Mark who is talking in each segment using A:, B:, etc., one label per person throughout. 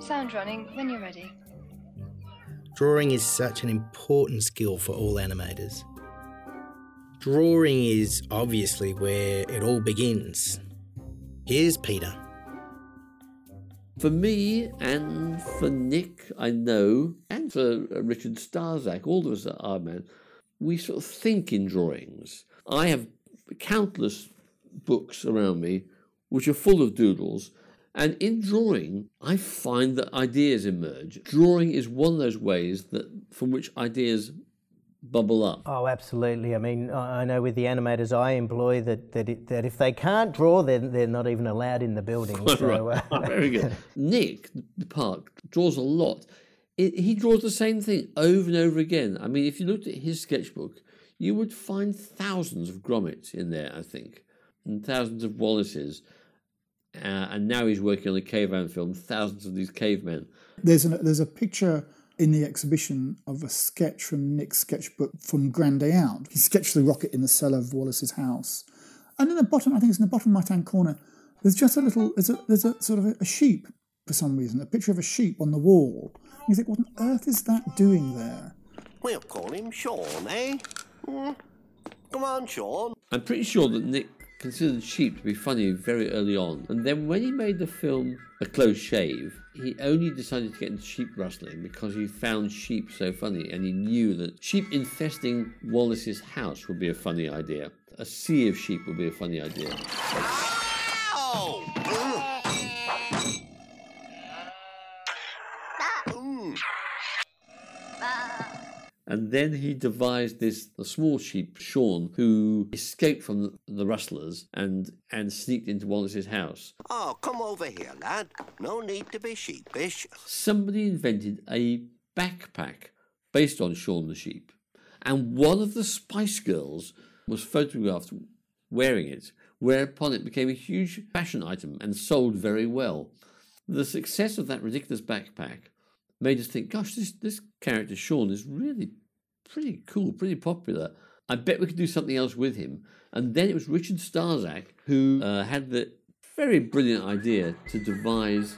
A: Sound running when you're ready.
B: Drawing is such an important skill for all animators. Drawing is obviously where it all begins. Here's Peter.
C: For me and for Nick, I know, and for Richard Starzak, all of us at Aardman, we sort of think in drawings. I have countless books around me which are full of doodles. And in drawing, I find that ideas emerge. Drawing is one of those ways that from which ideas bubble up.
D: Oh, absolutely. I mean, I know with the animators I employ that that, it, that if they can't draw, then they're not even allowed in the building. So, uh,
C: Right. Very good. Nick the Park draws a lot. It, he draws the same thing over and over again. I mean, if you looked at his sketchbook, you would find thousands of Gromits in there, I think, and thousands of Wallaces. Uh, and now he's working on a caveman film, thousands of these cavemen.
E: There's, an, there's a picture in the exhibition of a sketch from Nick's sketchbook from Grand Day Out. He sketched the rocket in the cellar of Wallace's house. And in the bottom, I think it's in the bottom right hand corner, there's just a little, there's a, there's a sort of a, a sheep for some reason, a picture of a sheep on the wall. You think, what on earth is that doing there?
F: We'll call him Shaun, eh? Hmm. Come on, Shaun.
C: I'm pretty sure that Nick considered sheep to be funny very early on. And then when he made the film A Close Shave, he only decided to get into sheep rustling because he found sheep so funny and he knew that sheep infesting Wallace's house would be a funny idea. A sea of sheep would be a funny idea. And then he devised this the small sheep, Shaun, who escaped from the, the rustlers and and sneaked into Wallace's house.
F: Oh, come over here, lad. No need to be sheepish.
C: Somebody invented a backpack based on Shaun the sheep, and one of the Spice Girls was photographed wearing it, whereupon it became a huge fashion item and sold very well. The success of that ridiculous backpack made us think, gosh, this, this character Shaun is really pretty cool, pretty popular. I bet we could do something else with him. And then it was Richard Starzak who uh, had the very brilliant idea to devise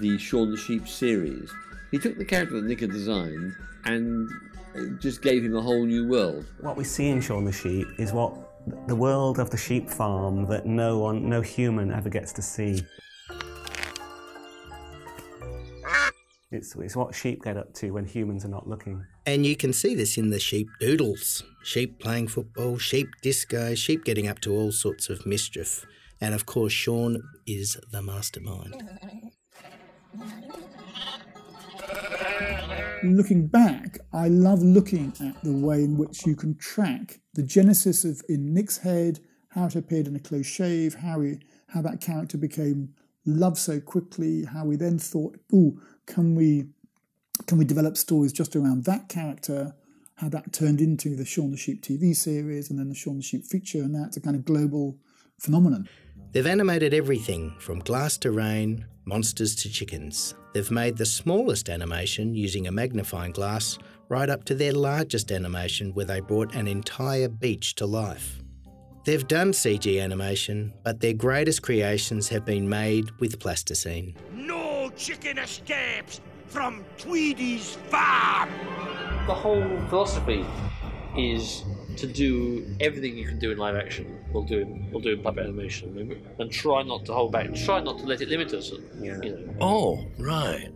C: the Shaun the Sheep series. He took the character that Nick had designed and just gave him a whole new world.
G: What we see in Shaun the Sheep is what the world of the sheep farm that no one, no human ever gets to see. It's, it's what sheep get up to when humans are not looking.
B: And you can see this in the sheep doodles sheep playing football, sheep disco, sheep getting up to all sorts of mischief. And of course, Shaun is the mastermind.
E: Looking back, I love looking at the way in which you can track the genesis of in Nick's head, how it appeared in a close shave, how he, how that character became loved so quickly, how we then thought, oh, can we can we develop stories just around that character? How that turned into the Shaun the Sheep TV series and then the Shaun the Sheep feature, and that's a kind of global phenomenon.
B: They've animated everything from glass to rain, monsters to chickens. They've made the smallest animation using a magnifying glass right up to their largest animation where they brought an entire beach to life. They've done CG animation, but their greatest creations have been made with plasticine.
H: No chicken escapes from Tweedy's farm.
C: The whole philosophy is to do everything you can do in live action. We'll do in, we'll do in puppet animation, and try not to hold back. Try not to let it limit us. You know,
H: Oh, right.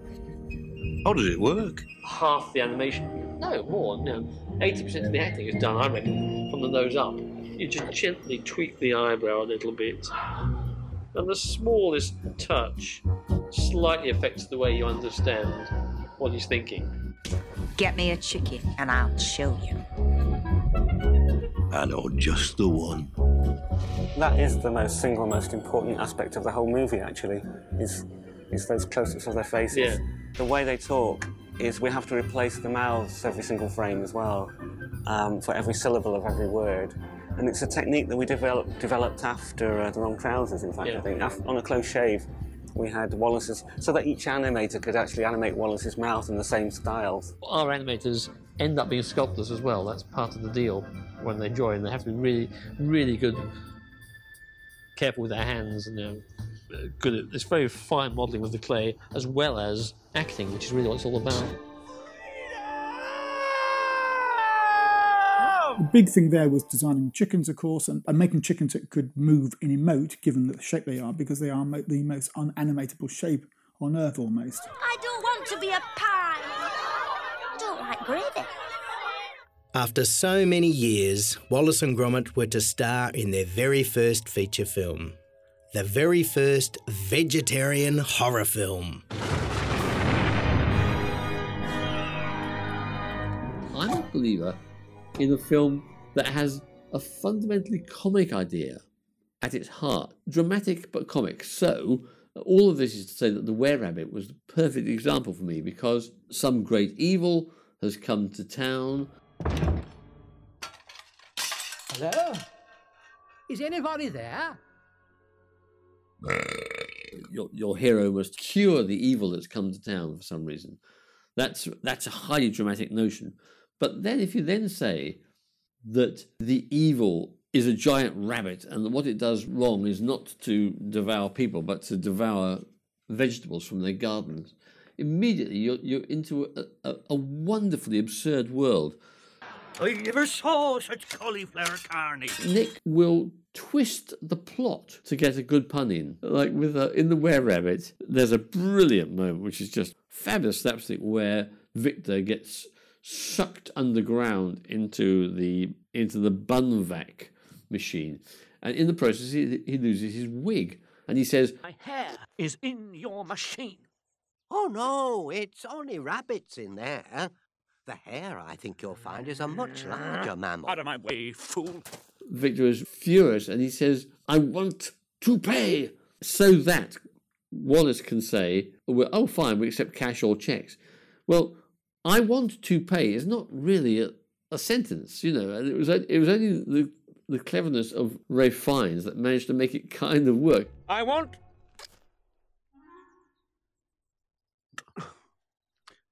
H: How does it work?
C: half the animation, no more. You know, eighty percent of the acting is done, I reckon, from the nose up. You just gently tweak the eyebrow a little bit, and the smallest touch slightly affects the way you understand what he's thinking.
I: Get me a chicken and I'll show you.
H: I know just the one.
G: That is the most single most important aspect of the whole movie. Actually, is is those close-ups of their faces.
C: Yeah.
G: The way they talk is we have to replace the mouths every single frame as well um, for every syllable of every word. And it's a technique that we developed developed after uh, the wrong trousers. In fact,
C: Yeah.
G: I think Af- on a close shave. We had Wallace's, so that each animator could actually animate Wallace's mouth in the same styles.
C: Our animators
A: end up being sculptors as well. That's part of the deal when they join. They have to be really, really good, careful with their hands, and you know, good. At, it's very fine modelling with the clay as well as acting, which is really what it's all about.
E: The big thing there was designing chickens, of course, and, and making chickens that could move and emote, given the shape they are, because they are mo- the most unanimatable shape on Earth almost.
J: I don't want to be a pie. I don't like gravy.
B: After so many years, Wallace and Gromit were to star in their very first feature film. The very first vegetarian horror film.
C: I'm a believer in a film that has a fundamentally comic idea at its heart, dramatic but comic. So, all of this is to say that The Were Rabbit was the perfect example for me because some great evil has come to town.
K: Hello? Is anybody there?
C: Your, your hero must cure the evil that's come to town for some reason. That's that's a highly dramatic notion. But then, if you then say that the evil is a giant rabbit and what it does wrong is not to devour people but to devour vegetables from their gardens, immediately you're, you're into a, a, a wonderfully absurd world.
L: I never saw such cauliflower carnage.
C: Nick will twist the plot to get a good pun in. Like with uh, in the Were Rabbit, there's a brilliant moment which is just fabulous slapstick where Victor gets sucked underground into the into the Bun-Vac machine, and in the process he, he loses his wig, and he says,
L: My hair is in your machine.
F: Oh no, it's only rabbits in there. The hare, I think you'll find, is a much larger mammal.
L: Out of my way, fool.
C: Victor is furious, and he says, "I want to pay," so that Wallace can say, well, "Oh, fine, we accept cash or checks." Well, "I want to pay" is not really a, a sentence, you know, and it was it was only the the cleverness of Ralph Fiennes that managed to make it kind of work.
L: I want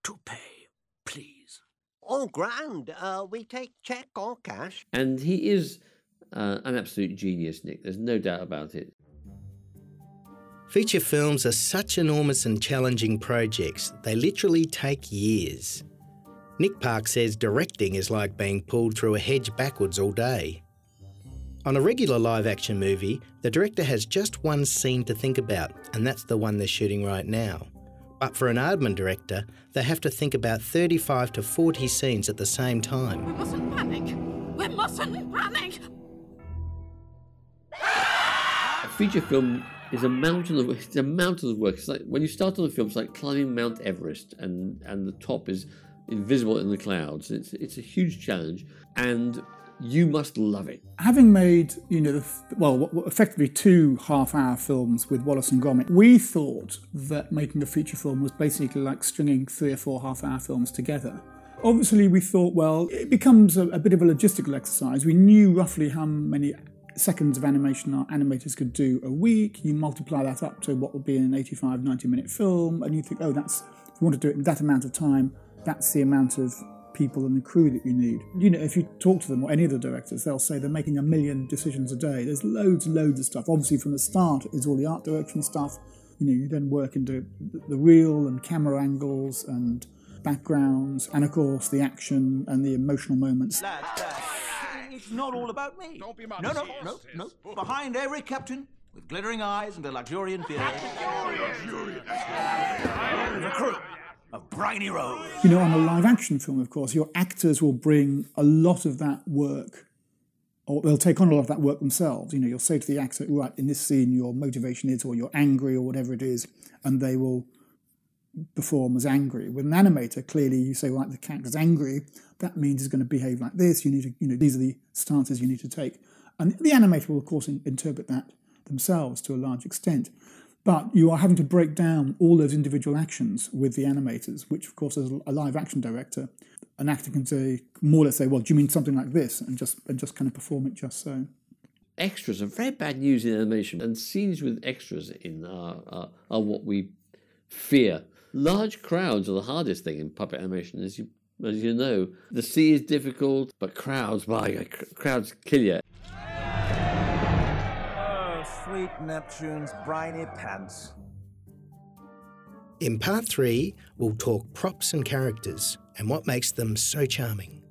L: to pay, please.
F: Oh, grand. Uh, we take check or cash.
C: And he is uh, an absolute genius, Nick. There's no doubt about it.
B: Feature films are such enormous and challenging projects, they literally take years. Nick Park says directing is like being pulled through a hedge backwards all day. On a regular live action movie, the director has just one scene to think about, and that's the one they're shooting right now. But for an Aardman director, they have to think about 35 to 40 scenes at the same time.
J: We mustn't panic. We mustn't panic.
C: A feature film is a mountain of it's a mountain of work. It's like when you start on a film, it's like climbing Mount Everest, and and the top is invisible in the clouds. It's it's a huge challenge, and you must love it.
E: Having made, you know, the, well, effectively two half-hour films with Wallace and Gromit, we thought that making a feature film was basically like stringing three or four half-hour films together. Obviously, we thought, well, it becomes a, a bit of a logistical exercise. We knew roughly how many seconds of animation our animators could do a week. You multiply that up to what would be an 85, 90 minute film, and you think, oh, that's, if you want to do it in that amount of time, that's the amount of people and the crew that you need. You know, if you talk to them or any of the directors, they'll say they're making a million decisions a day. There's loads and loads of stuff. Obviously, from the start is all the art direction stuff. You know, you then work into the reel and camera angles and backgrounds, and of course the action and the emotional moments.
M: It's not all about me. Don't be No, no, no, no. Behind every captain, with glittering eyes and a luxuriant beard, the crew of Briny Road.
E: You know, on a live action film, of course, your actors will bring a lot of that work, or they'll take on a lot of that work themselves. You know, you'll say to the actor, right, in this scene, your motivation is, or you're angry, or whatever it is, and they will perform as angry. With an animator, clearly you say, right, the character's angry, that means he's going to behave like this. You need to, you know, these are the stances you need to take. And the animator will, of course, in- interpret that themselves to a large extent. But you are having to break down all those individual actions with the animators, which, of course, as a live action director, an actor can say more or less say, "Well, do you mean something like this?" and just and just kind of perform it just so.
C: Extras are very bad news in animation, and scenes with extras in are, are, are what we fear. Large crowds are the hardest thing in puppet animation, as you As you know, the sea is difficult, but crowds, my crowds kill you.
M: Oh, sweet Neptune's briny pants.
B: In part three, we'll talk props and characters and what makes them so charming.